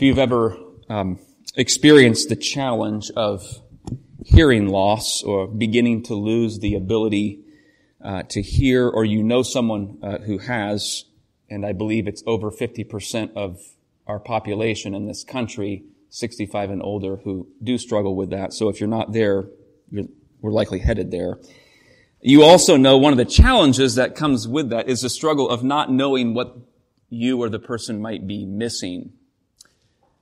If you've ever um, experienced the challenge of hearing loss or beginning to lose the ability uh, to hear, or you know someone uh, who has, and I believe it's over 50% of our population in this country, 65 and older, who do struggle with that. So if you're not there, you're, we're likely headed there. You also know one of the challenges that comes with that is the struggle of not knowing what you or the person might be missing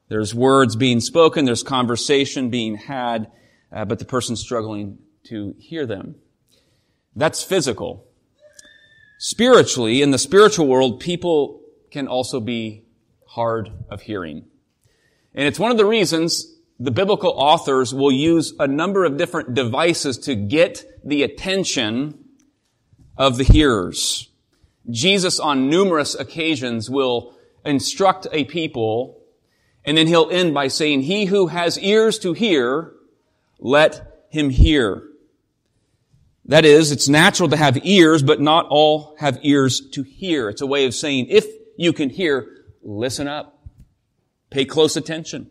there's words being spoken, there's conversation being had, uh, but the person's struggling to hear them. That's physical. Spiritually, in the spiritual world, people can also be hard of hearing. And it's one of the reasons the biblical authors will use a number of different devices to get the attention of the hearers. Jesus on numerous occasions will instruct a people and then he'll end by saying, He who has ears to hear, let him hear. That is, it's natural to have ears, but not all have ears to hear. It's a way of saying, if you can hear, listen up. Pay close attention.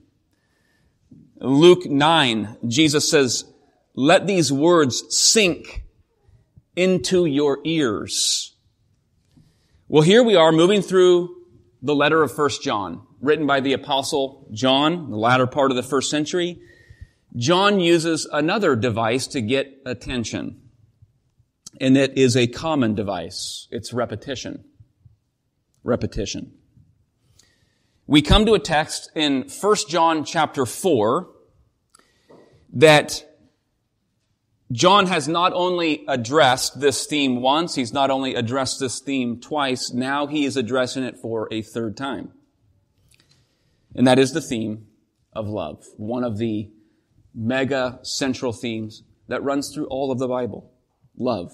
Luke 9, Jesus says, let these words sink into your ears. Well, here we are moving through the letter of First John written by the apostle John, the latter part of the first century, John uses another device to get attention. And it is a common device. It's repetition. Repetition. We come to a text in 1 John chapter 4 that John has not only addressed this theme once, he's not only addressed this theme twice, now he is addressing it for a third time. And that is the theme of love, one of the mega central themes that runs through all of the Bible. Love.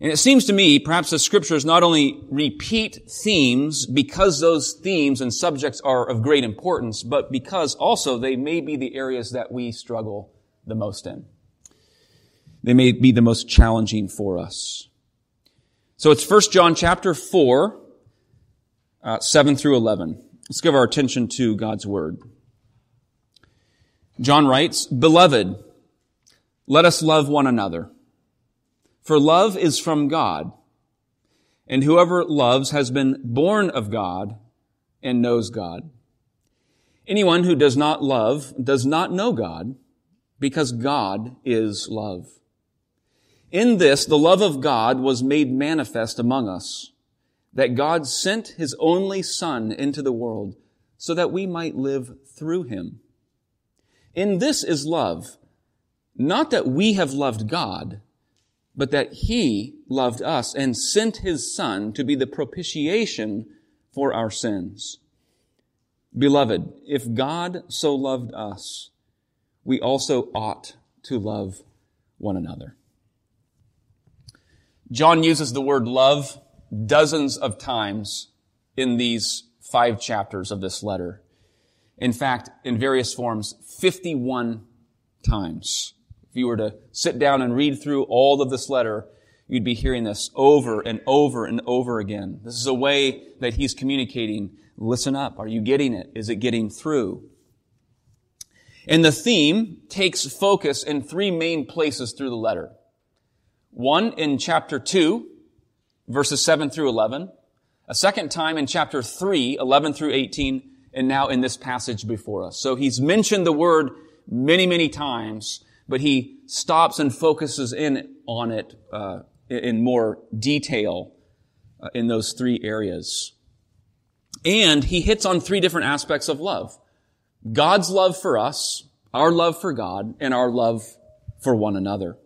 And it seems to me, perhaps the scriptures not only repeat themes because those themes and subjects are of great importance, but because also they may be the areas that we struggle the most in. They may be the most challenging for us. So it's 1 John chapter 4, uh, 7 through 11. Let's give our attention to God's Word. John writes, Beloved, let us love one another. For love is from God, and whoever loves has been born of God and knows God. Anyone who does not love does not know God, because God is love. In this, the love of God was made manifest among us that God sent his only son into the world so that we might live through him. In this is love, not that we have loved God, but that he loved us and sent his son to be the propitiation for our sins. Beloved, if God so loved us, we also ought to love one another. John uses the word love dozens of times in these five chapters of this letter. In fact, in various forms, 51 times. If you were to sit down and read through all of this letter, you'd be hearing this over and over and over again. This is a way that he's communicating. Listen up. Are you getting it? Is it getting through? And the theme takes focus in three main places through the letter. One in chapter two, verses 7 through 11, a second time in chapter 3, 11 through 18, and now in this passage before us. So he's mentioned the word many, many times, but he stops and focuses in on it uh, in more detail uh, in those three areas. And he hits on three different aspects of love. God's love for us, our love for God, and our love for one another.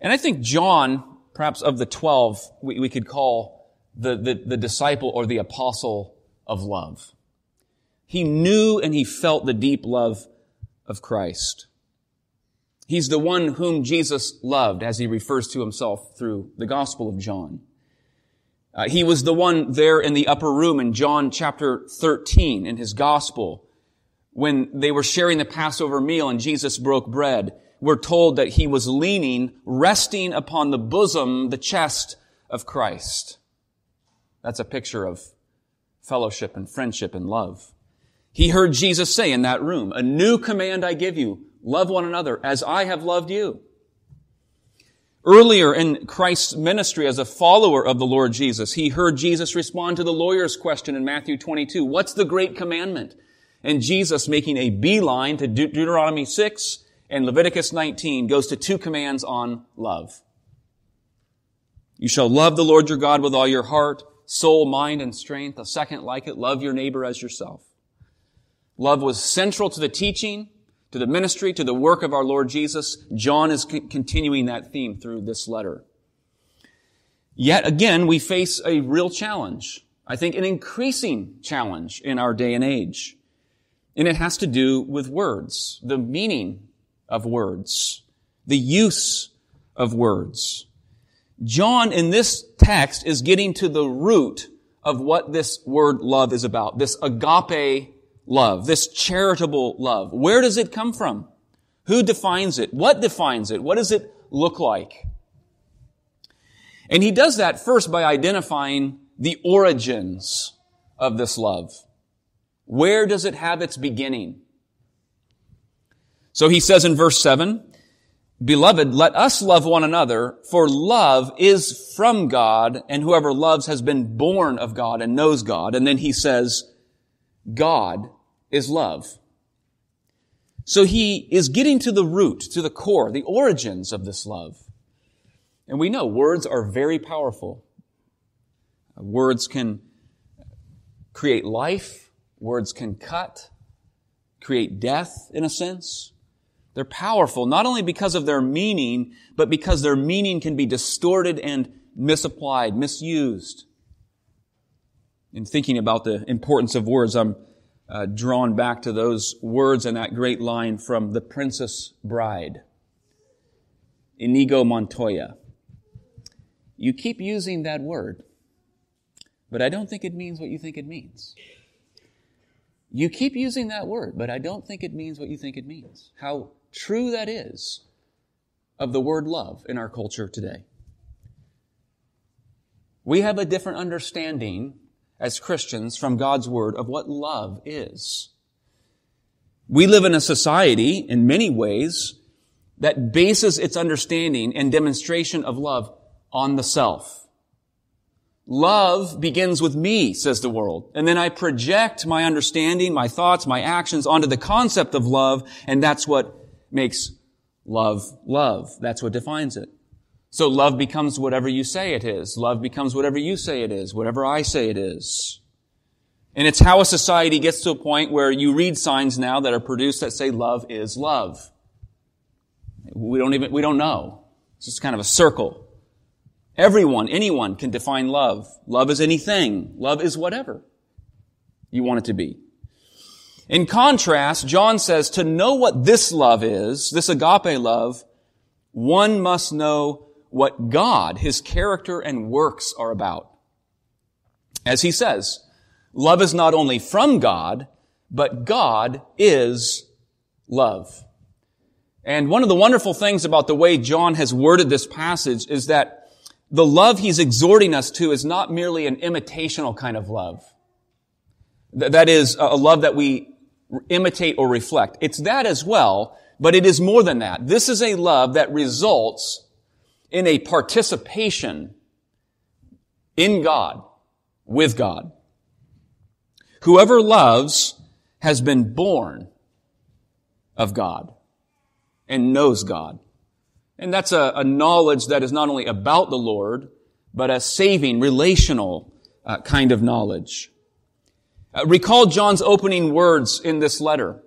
And I think John perhaps of the 12, we, we could call the, the, the disciple or the apostle of love. He knew and he felt the deep love of Christ. He's the one whom Jesus loved as he refers to himself through the Gospel of John. Uh, he was the one there in the upper room in John chapter 13 in his Gospel when they were sharing the Passover meal and Jesus broke bread we're told that he was leaning, resting upon the bosom, the chest of Christ. That's a picture of fellowship and friendship and love. He heard Jesus say in that room, a new command I give you, love one another as I have loved you. Earlier in Christ's ministry as a follower of the Lord Jesus, he heard Jesus respond to the lawyer's question in Matthew 22. What's the great commandment? And Jesus making a beeline to De- Deuteronomy 6 and Leviticus 19 goes to two commands on love. You shall love the Lord your God with all your heart, soul, mind, and strength. A second like it, love your neighbor as yourself. Love was central to the teaching to the ministry, to the work of our Lord Jesus. John is c- continuing that theme through this letter. Yet again, we face a real challenge. I think an increasing challenge in our day and age. And it has to do with words, the meaning of words, the use of words. John in this text is getting to the root of what this word love is about, this agape love, this charitable love. Where does it come from? Who defines it? What defines it? What does it look like? And he does that first by identifying the origins of this love. Where does it have its beginning? So he says in verse 7, Beloved, let us love one another, for love is from God, and whoever loves has been born of God and knows God. And then he says, God is love. So he is getting to the root, to the core, the origins of this love. And we know words are very powerful. Words can create life. Words can cut, create death in a sense. They're powerful not only because of their meaning, but because their meaning can be distorted and misapplied, misused. In thinking about the importance of words, I'm uh, drawn back to those words and that great line from The Princess Bride. Inigo Montoya. You keep using that word, but I don't think it means what you think it means. You keep using that word, but I don't think it means what you think it means. How true that is of the word love in our culture today. We have a different understanding as Christians from God's Word of what love is. We live in a society, in many ways, that bases its understanding and demonstration of love on the self. Love begins with me, says the world. And then I project my understanding, my thoughts, my actions onto the concept of love, and that's what makes love love. That's what defines it. So love becomes whatever you say it is. Love becomes whatever you say it is, whatever I say it is. And it's how a society gets to a point where you read signs now that are produced that say love is love. We don't even, we don't know. It's just kind of a circle. Everyone, anyone can define love. Love is anything. Love is whatever you want it to be. In contrast, John says to know what this love is, this agape love, one must know what God, His character and works are about. As he says, love is not only from God, but God is love. And one of the wonderful things about the way John has worded this passage is that the love he's exhorting us to is not merely an imitational kind of love. That is a love that we imitate or reflect. It's that as well, but it is more than that. This is a love that results in a participation in God, with God. Whoever loves has been born of God and knows God. And that's a, a, knowledge that is not only about the Lord, but a saving, relational uh, kind of knowledge. Uh, recall John's opening words in this letter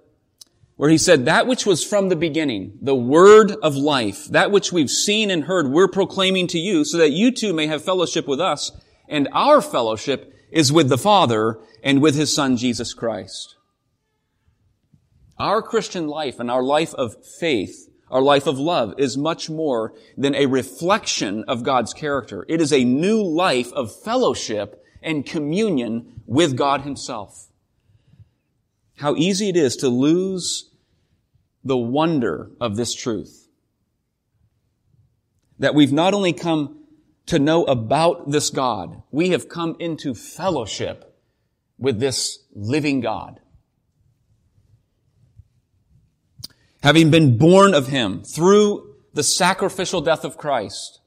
where he said, that which was from the beginning, the word of life, that which we've seen and heard, we're proclaiming to you so that you too may have fellowship with us. And our fellowship is with the Father and with His Son, Jesus Christ. Our Christian life and our life of faith, our life of love is much more than a reflection of God's character. It is a new life of fellowship and communion with God Himself how easy it is to lose the wonder of this truth. That we've not only come to know about this God, we have come into fellowship with this living God. Having been born of Him through the sacrificial death of Christ,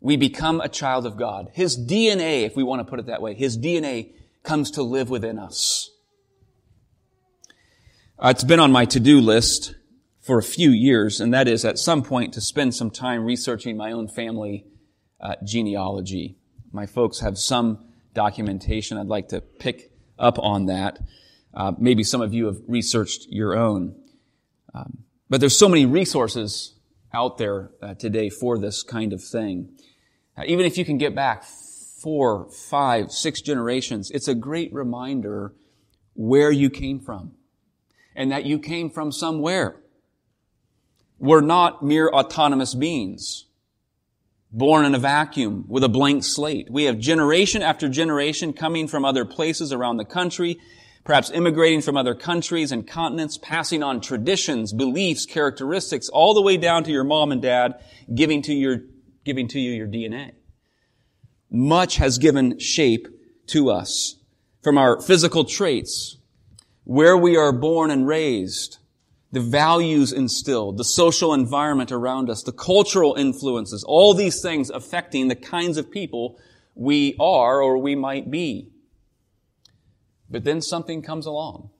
we become a child of God. His DNA, if we want to put it that way, His DNA comes to live within us. Uh, it's been on my to-do list for a few years, and that is at some point to spend some time researching my own family uh, genealogy. My folks have some documentation. I'd like to pick up on that. Uh, maybe some of you have researched your own. Um, but there's so many resources out there uh, today for this kind of thing. Uh, even if you can get back four, five, six generations, it's a great reminder where you came from and that you came from somewhere. We're not mere autonomous beings born in a vacuum with a blank slate. We have generation after generation coming from other places around the country, perhaps immigrating from other countries and continents, passing on traditions, beliefs, characteristics, all the way down to your mom and dad giving to your, giving to you your DNA. Much has given shape to us from our physical traits, where we are born and raised, the values instilled, the social environment around us, the cultural influences, all these things affecting the kinds of people we are or we might be. But then something comes along.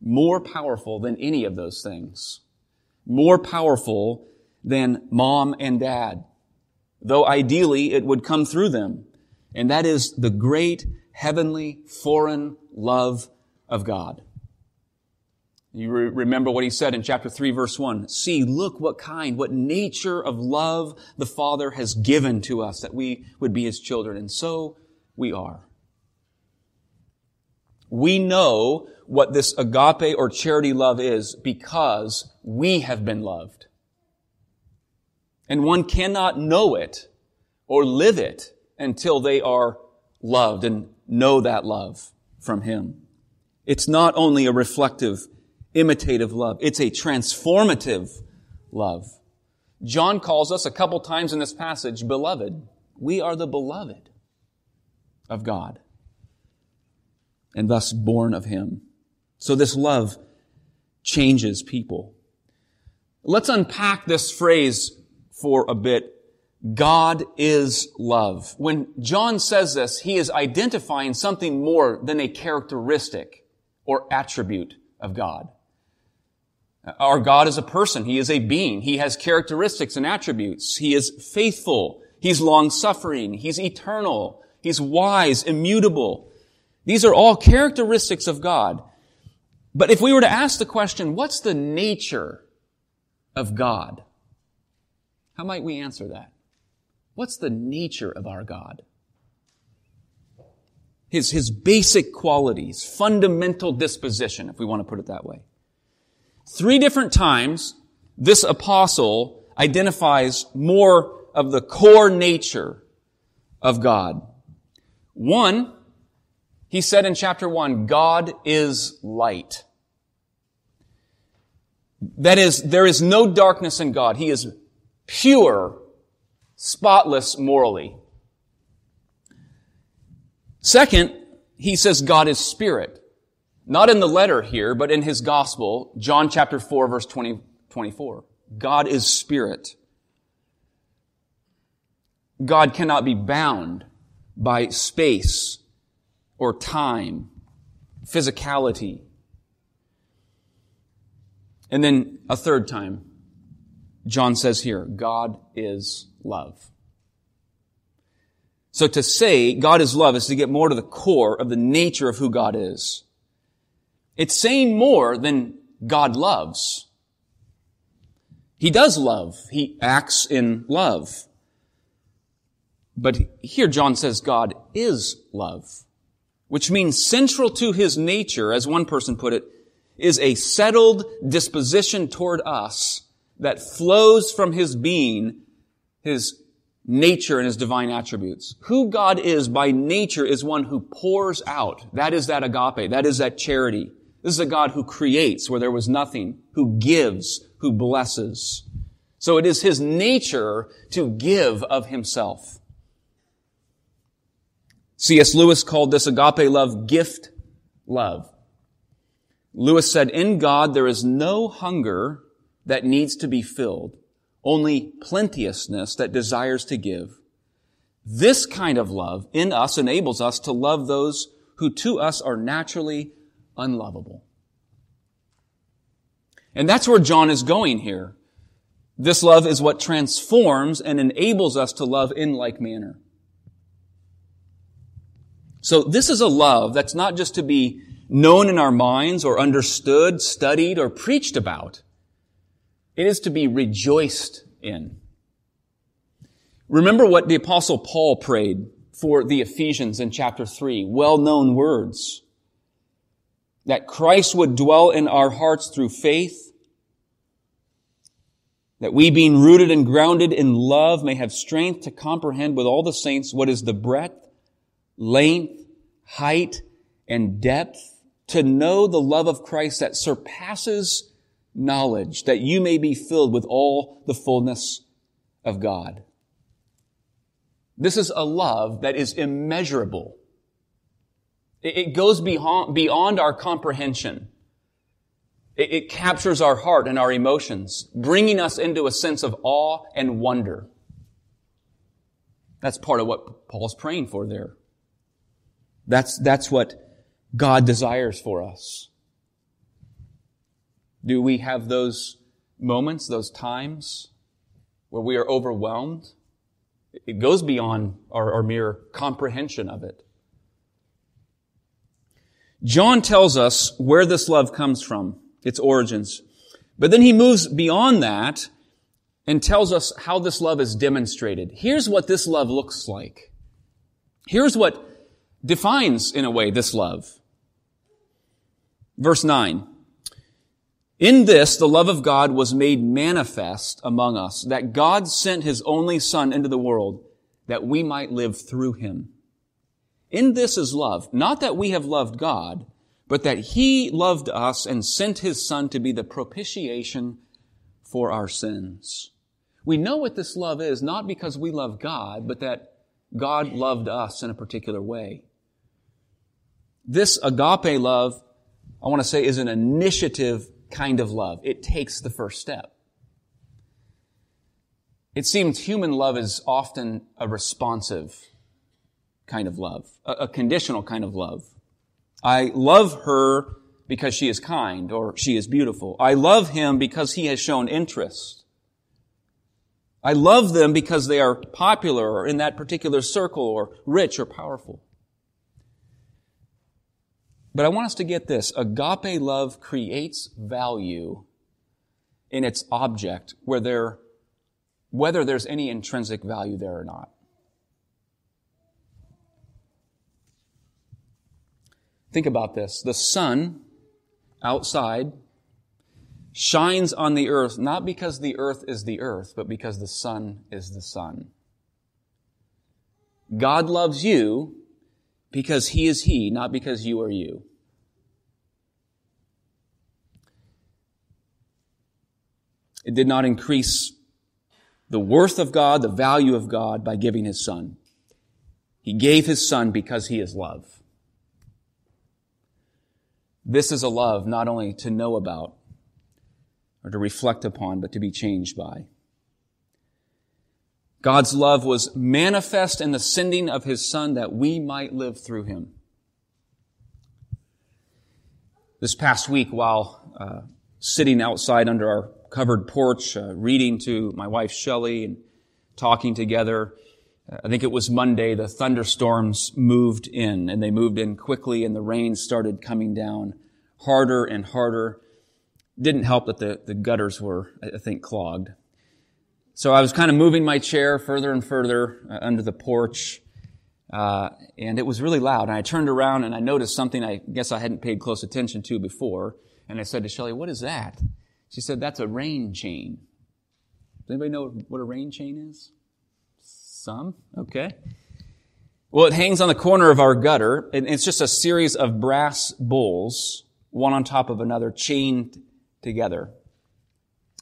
More powerful than any of those things. More powerful than mom and dad. Though ideally it would come through them. And that is the great heavenly foreign love of God. You re- remember what he said in chapter 3 verse 1. See, look what kind, what nature of love the Father has given to us that we would be his children. And so we are. We know what this agape or charity love is because we have been loved. And one cannot know it or live it until they are loved and know that love from him. It's not only a reflective imitative love. It's a transformative love. John calls us a couple times in this passage beloved. We are the beloved of God and thus born of Him. So this love changes people. Let's unpack this phrase for a bit. God is love. When John says this, he is identifying something more than a characteristic or attribute of God. Our God is a person. He is a being. He has characteristics and attributes. He is faithful. He's long-suffering. He's eternal. He's wise, immutable. These are all characteristics of God. But if we were to ask the question, what's the nature of God? How might we answer that? What's the nature of our God? His, his basic qualities, fundamental disposition, if we want to put it that way. Three different times, this apostle identifies more of the core nature of God. One, he said in chapter one, God is light. That is, there is no darkness in God. He is pure, spotless morally. Second, he says God is spirit. Not in the letter here, but in his gospel, John chapter 4 verse 20, 24. God is spirit. God cannot be bound by space or time, physicality. And then a third time, John says here, God is love. So to say God is love is to get more to the core of the nature of who God is. It's saying more than God loves. He does love. He acts in love. But here John says God is love, which means central to his nature, as one person put it, is a settled disposition toward us that flows from his being, his nature and his divine attributes. Who God is by nature is one who pours out. That is that agape. That is that charity. This is a God who creates where there was nothing, who gives, who blesses. So it is his nature to give of himself. C.S. Lewis called this agape love gift love. Lewis said, in God there is no hunger that needs to be filled, only plenteousness that desires to give. This kind of love in us enables us to love those who to us are naturally unlovable. And that's where John is going here. This love is what transforms and enables us to love in like manner. So this is a love that's not just to be known in our minds or understood, studied, or preached about. It is to be rejoiced in. Remember what the apostle Paul prayed for the Ephesians in chapter 3. Well-known words. That Christ would dwell in our hearts through faith. That we being rooted and grounded in love may have strength to comprehend with all the saints what is the breadth, length, height, and depth. To know the love of Christ that surpasses knowledge, that you may be filled with all the fullness of God. This is a love that is immeasurable. It goes beyond, our comprehension. It, captures our heart and our emotions, bringing us into a sense of awe and wonder. That's part of what Paul's praying for there. That's, that's what God desires for us. Do we have those moments, those times where we are overwhelmed? It goes beyond our, our mere comprehension of it. John tells us where this love comes from, its origins. But then he moves beyond that and tells us how this love is demonstrated. Here's what this love looks like. Here's what defines, in a way, this love. Verse 9. In this, the love of God was made manifest among us, that God sent his only son into the world that we might live through him. In this is love, not that we have loved God, but that he loved us and sent his son to be the propitiation for our sins. We know what this love is, not because we love God, but that God loved us in a particular way. This agape love, I want to say, is an initiative kind of love. It takes the first step. It seems human love is often a responsive kind of love, a, conditional kind of love. I love her because she is kind or she is beautiful. I love him because he has shown interest. I love them because they are popular or in that particular circle or rich or powerful. But I want us to get this. Agape love creates value in its object where there, whether there's any intrinsic value there or not. Think about this. The sun outside shines on the earth not because the earth is the earth, but because the sun is the sun. God loves you because he is he, not because you are you. It did not increase the worth of God, the value of God by giving his son. He gave his son because he is love. This is a love not only to know about or to reflect upon, but to be changed by. God's love was manifest in the sending of his son that we might live through him. This past week, while uh, sitting outside under our covered porch, uh, reading to my wife Shelley and talking together, I think it was Monday, the thunderstorms moved in and they moved in quickly and the rain started coming down harder and harder. Didn't help that the, the gutters were, I think, clogged. So I was kind of moving my chair further and further uh, under the porch, uh, and it was really loud. And I turned around and I noticed something I guess I hadn't paid close attention to before. And I said to Shelley, "What is that?" She said, "That's a rain chain." Does anybody know what a rain chain is? Some, okay. Well, it hangs on the corner of our gutter, and it's just a series of brass bowls, one on top of another, chained together.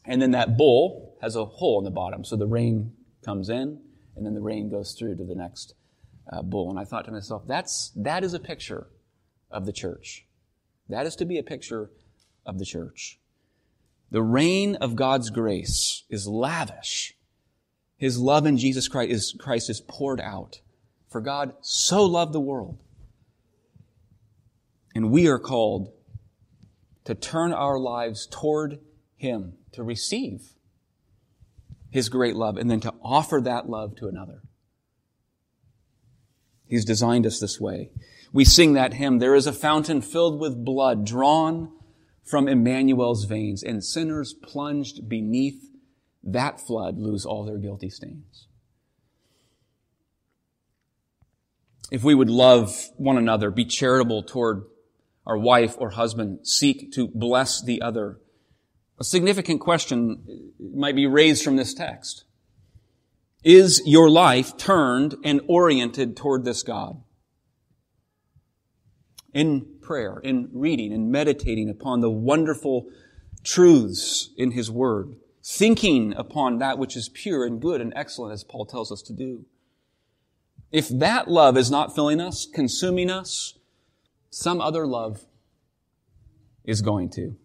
And then that bowl has a hole in the bottom. So the rain comes in and then the rain goes through to the next uh. And I thought to myself, that's, that is a picture of the church. That is to be a picture of the church. The rain of God's grace is lavish. His love in Jesus Christ is, Christ is poured out. For God so loved the world. And we are called to turn our lives toward Him, to receive His great love, and then to offer that love to another. He's designed us this way. We sing that hymn, There is a fountain filled with blood drawn from Emmanuel's veins, and sinners plunged beneath that flood lose all their guilty stains. If we would love one another, be charitable toward our wife or husband, seek to bless the other, a significant question might be raised from this text. Is your life turned and oriented toward this God? In prayer, in reading and meditating upon the wonderful truths in His Word, thinking upon that which is pure and good and excellent as Paul tells us to do. If that love is not filling us, consuming us, some other love is going to.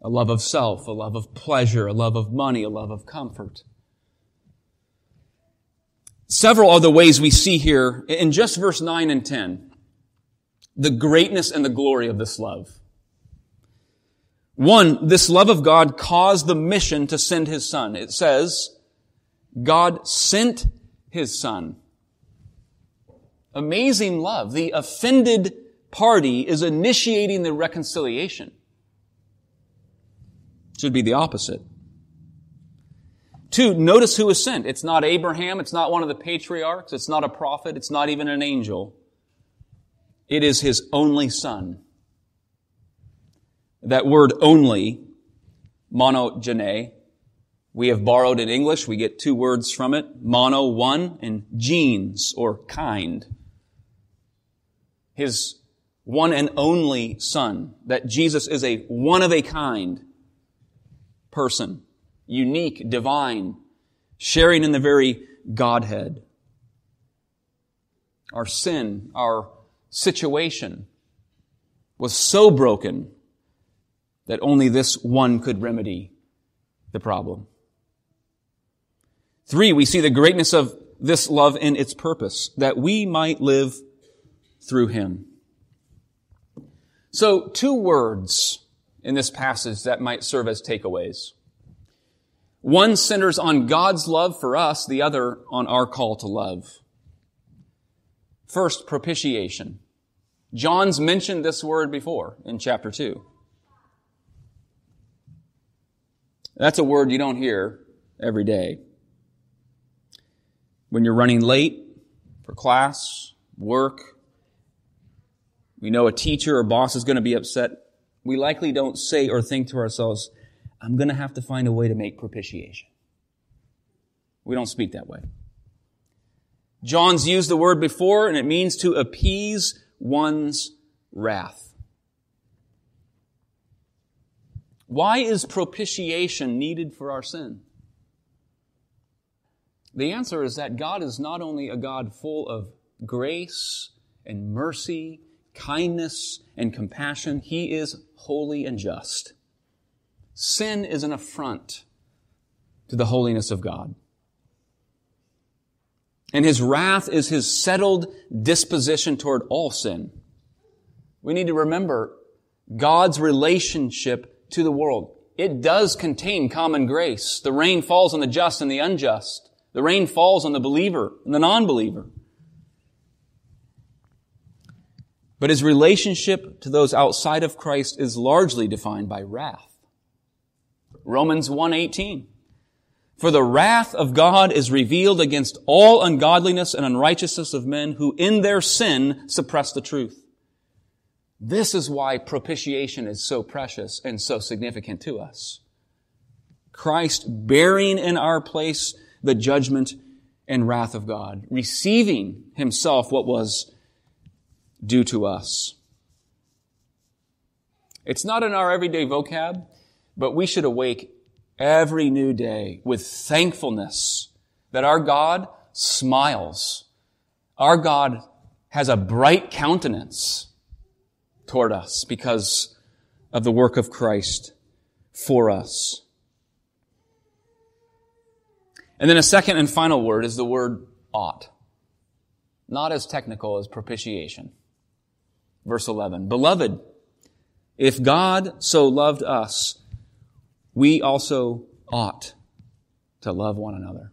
A love of self, a love of pleasure, a love of money, a love of comfort. Several other ways we see here in just verse 9 and 10 the greatness and the glory of this love. One, this love of God caused the mission to send his son. It says, God sent his son. Amazing love. The offended party is initiating the reconciliation. Should be the opposite. Two, notice who is sent. It's not Abraham. It's not one of the patriarchs. It's not a prophet. It's not even an angel. It is his only son. That word only, monogene, we have borrowed in English. We get two words from it. Mono, one, and genes, or kind. His one and only son. That Jesus is a one of a kind person unique, divine, sharing in the very Godhead. Our sin, our situation was so broken that only this one could remedy the problem. Three, we see the greatness of this love in its purpose, that we might live through him. So, two words in this passage that might serve as takeaways. One centers on God's love for us, the other on our call to love. First, propitiation. John's mentioned this word before in chapter 2. That's a word you don't hear every day. When you're running late for class, work, we know a teacher or boss is going to be upset. We likely don't say or think to ourselves, I'm going to have to find a way to make propitiation. We don't speak that way. John's used the word before, and it means to appease one's wrath. Why is propitiation needed for our sin? The answer is that God is not only a God full of grace and mercy, kindness and compassion, He is holy and just. Sin is an affront to the holiness of God. And his wrath is his settled disposition toward all sin. We need to remember God's relationship to the world. It does contain common grace. The rain falls on the just and the unjust. The rain falls on the believer and the non-believer. But his relationship to those outside of Christ is largely defined by wrath. Romans 1:18. For the wrath of God is revealed against all ungodliness and unrighteousness of men who in their sin suppress the truth. This is why propitiation is so precious and so significant to us. Christ bearing in our place the judgment and wrath of God, receiving himself what was due to us. It's not in our everyday vocab. But we should awake every new day with thankfulness that our God smiles Our God has a bright countenance toward us because of the work of Christ for us. And then a second and final word is the word ought. Not as technical as propitiation. Verse 11. Beloved, if God so loved us, we also ought to love one another.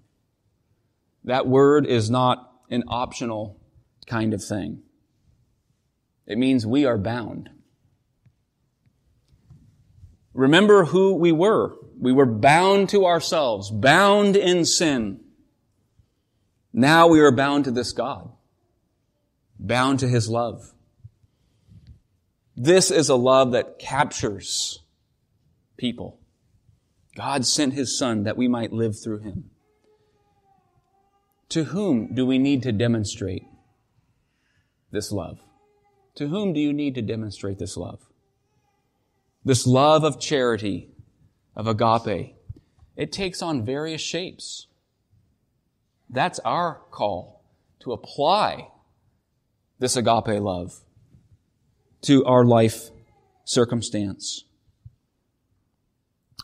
That word is not an optional kind of thing. It means we are bound. Remember who we were. We were bound to ourselves, bound in sin. Now we are bound to this God, bound to His love. This is a love that captures people. God sent His Son that we might live through Him. To whom do we need to demonstrate this love? To whom do you need to demonstrate this love? This love of charity, of agape, it takes on various shapes. That's our call to apply this agape love to our life circumstance.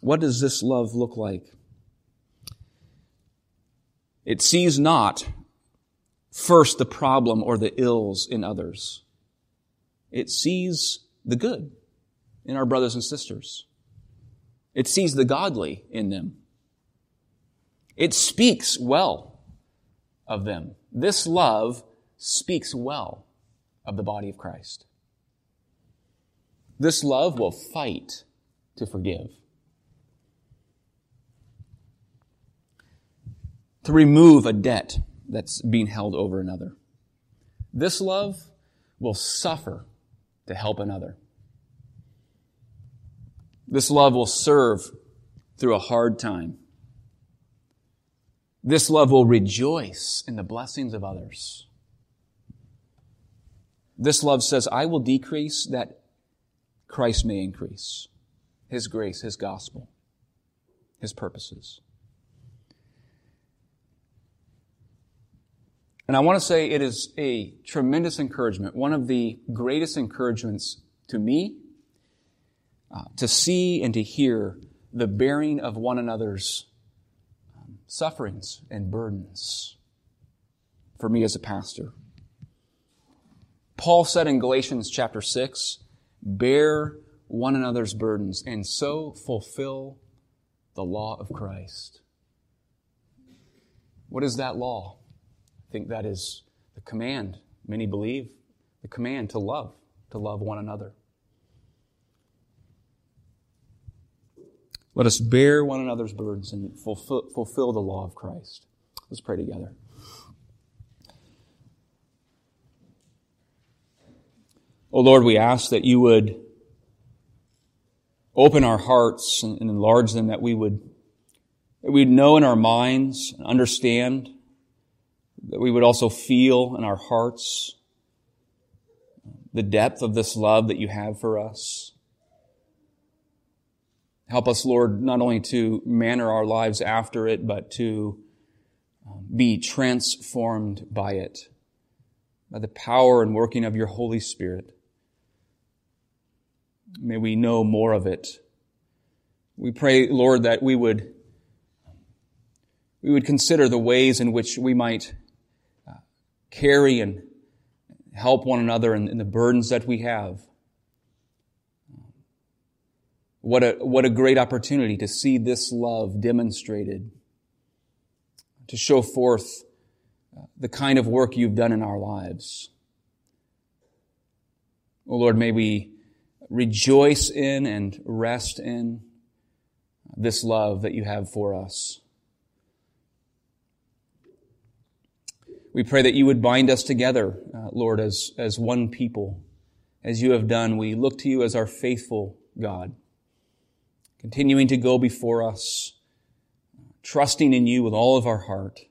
What does this love look like? It sees not first the problem or the ills in others. It sees the good in our brothers and sisters. It sees the godly in them. It speaks well of them. This love speaks well of the body of Christ. This love will fight to forgive. To remove a debt that's being held over another. This love will suffer to help another. This love will serve through a hard time. This love will rejoice in the blessings of others. This love says, I will decrease that Christ may increase. His grace, His gospel, His purposes. And I want to say it is a tremendous encouragement, one of the greatest encouragements to me, uh, to see and to hear the bearing of one another's um, sufferings and burdens for me as a pastor. Paul said in Galatians chapter 6, bear one another's burdens and so fulfill the law of Christ. What is that law? I think that is the command. Many believe the command to love, to love one another. Let us bear one another's burdens and fulfill, fulfill the law of Christ. Let's pray together. Oh Lord, we ask that you would open our hearts and enlarge them, that we would, that we'd know in our minds and understand that we would also feel in our hearts the depth of this love that you have for us. Help us, Lord, not only to manner our lives after it, but to um, be transformed by it, by the power and working of your Holy Spirit. May we know more of it. We pray, Lord, that we would, we would consider the ways in which we might uh, carry and help one another in, in the burdens that we have. What a, what a great opportunity to see this love demonstrated, to show forth uh, the kind of work you've done in our lives. Oh Lord, may we rejoice in and rest in this love that you have for us. We pray that you would bind us together, uh, Lord, as, as one people. As you have done, we look to you as our faithful God, continuing to go before us, trusting in you with all of our heart.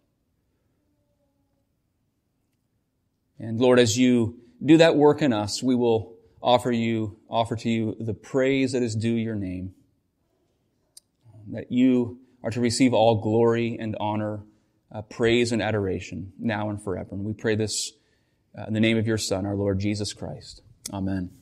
And Lord, as you do that work in us, we will offer you, offer to you the praise that is due your name. That you are to receive all glory and honor uh, praise and adoration now and forever. And we pray this Uh, in the name of your Son, our Lord Jesus Christ. Amen.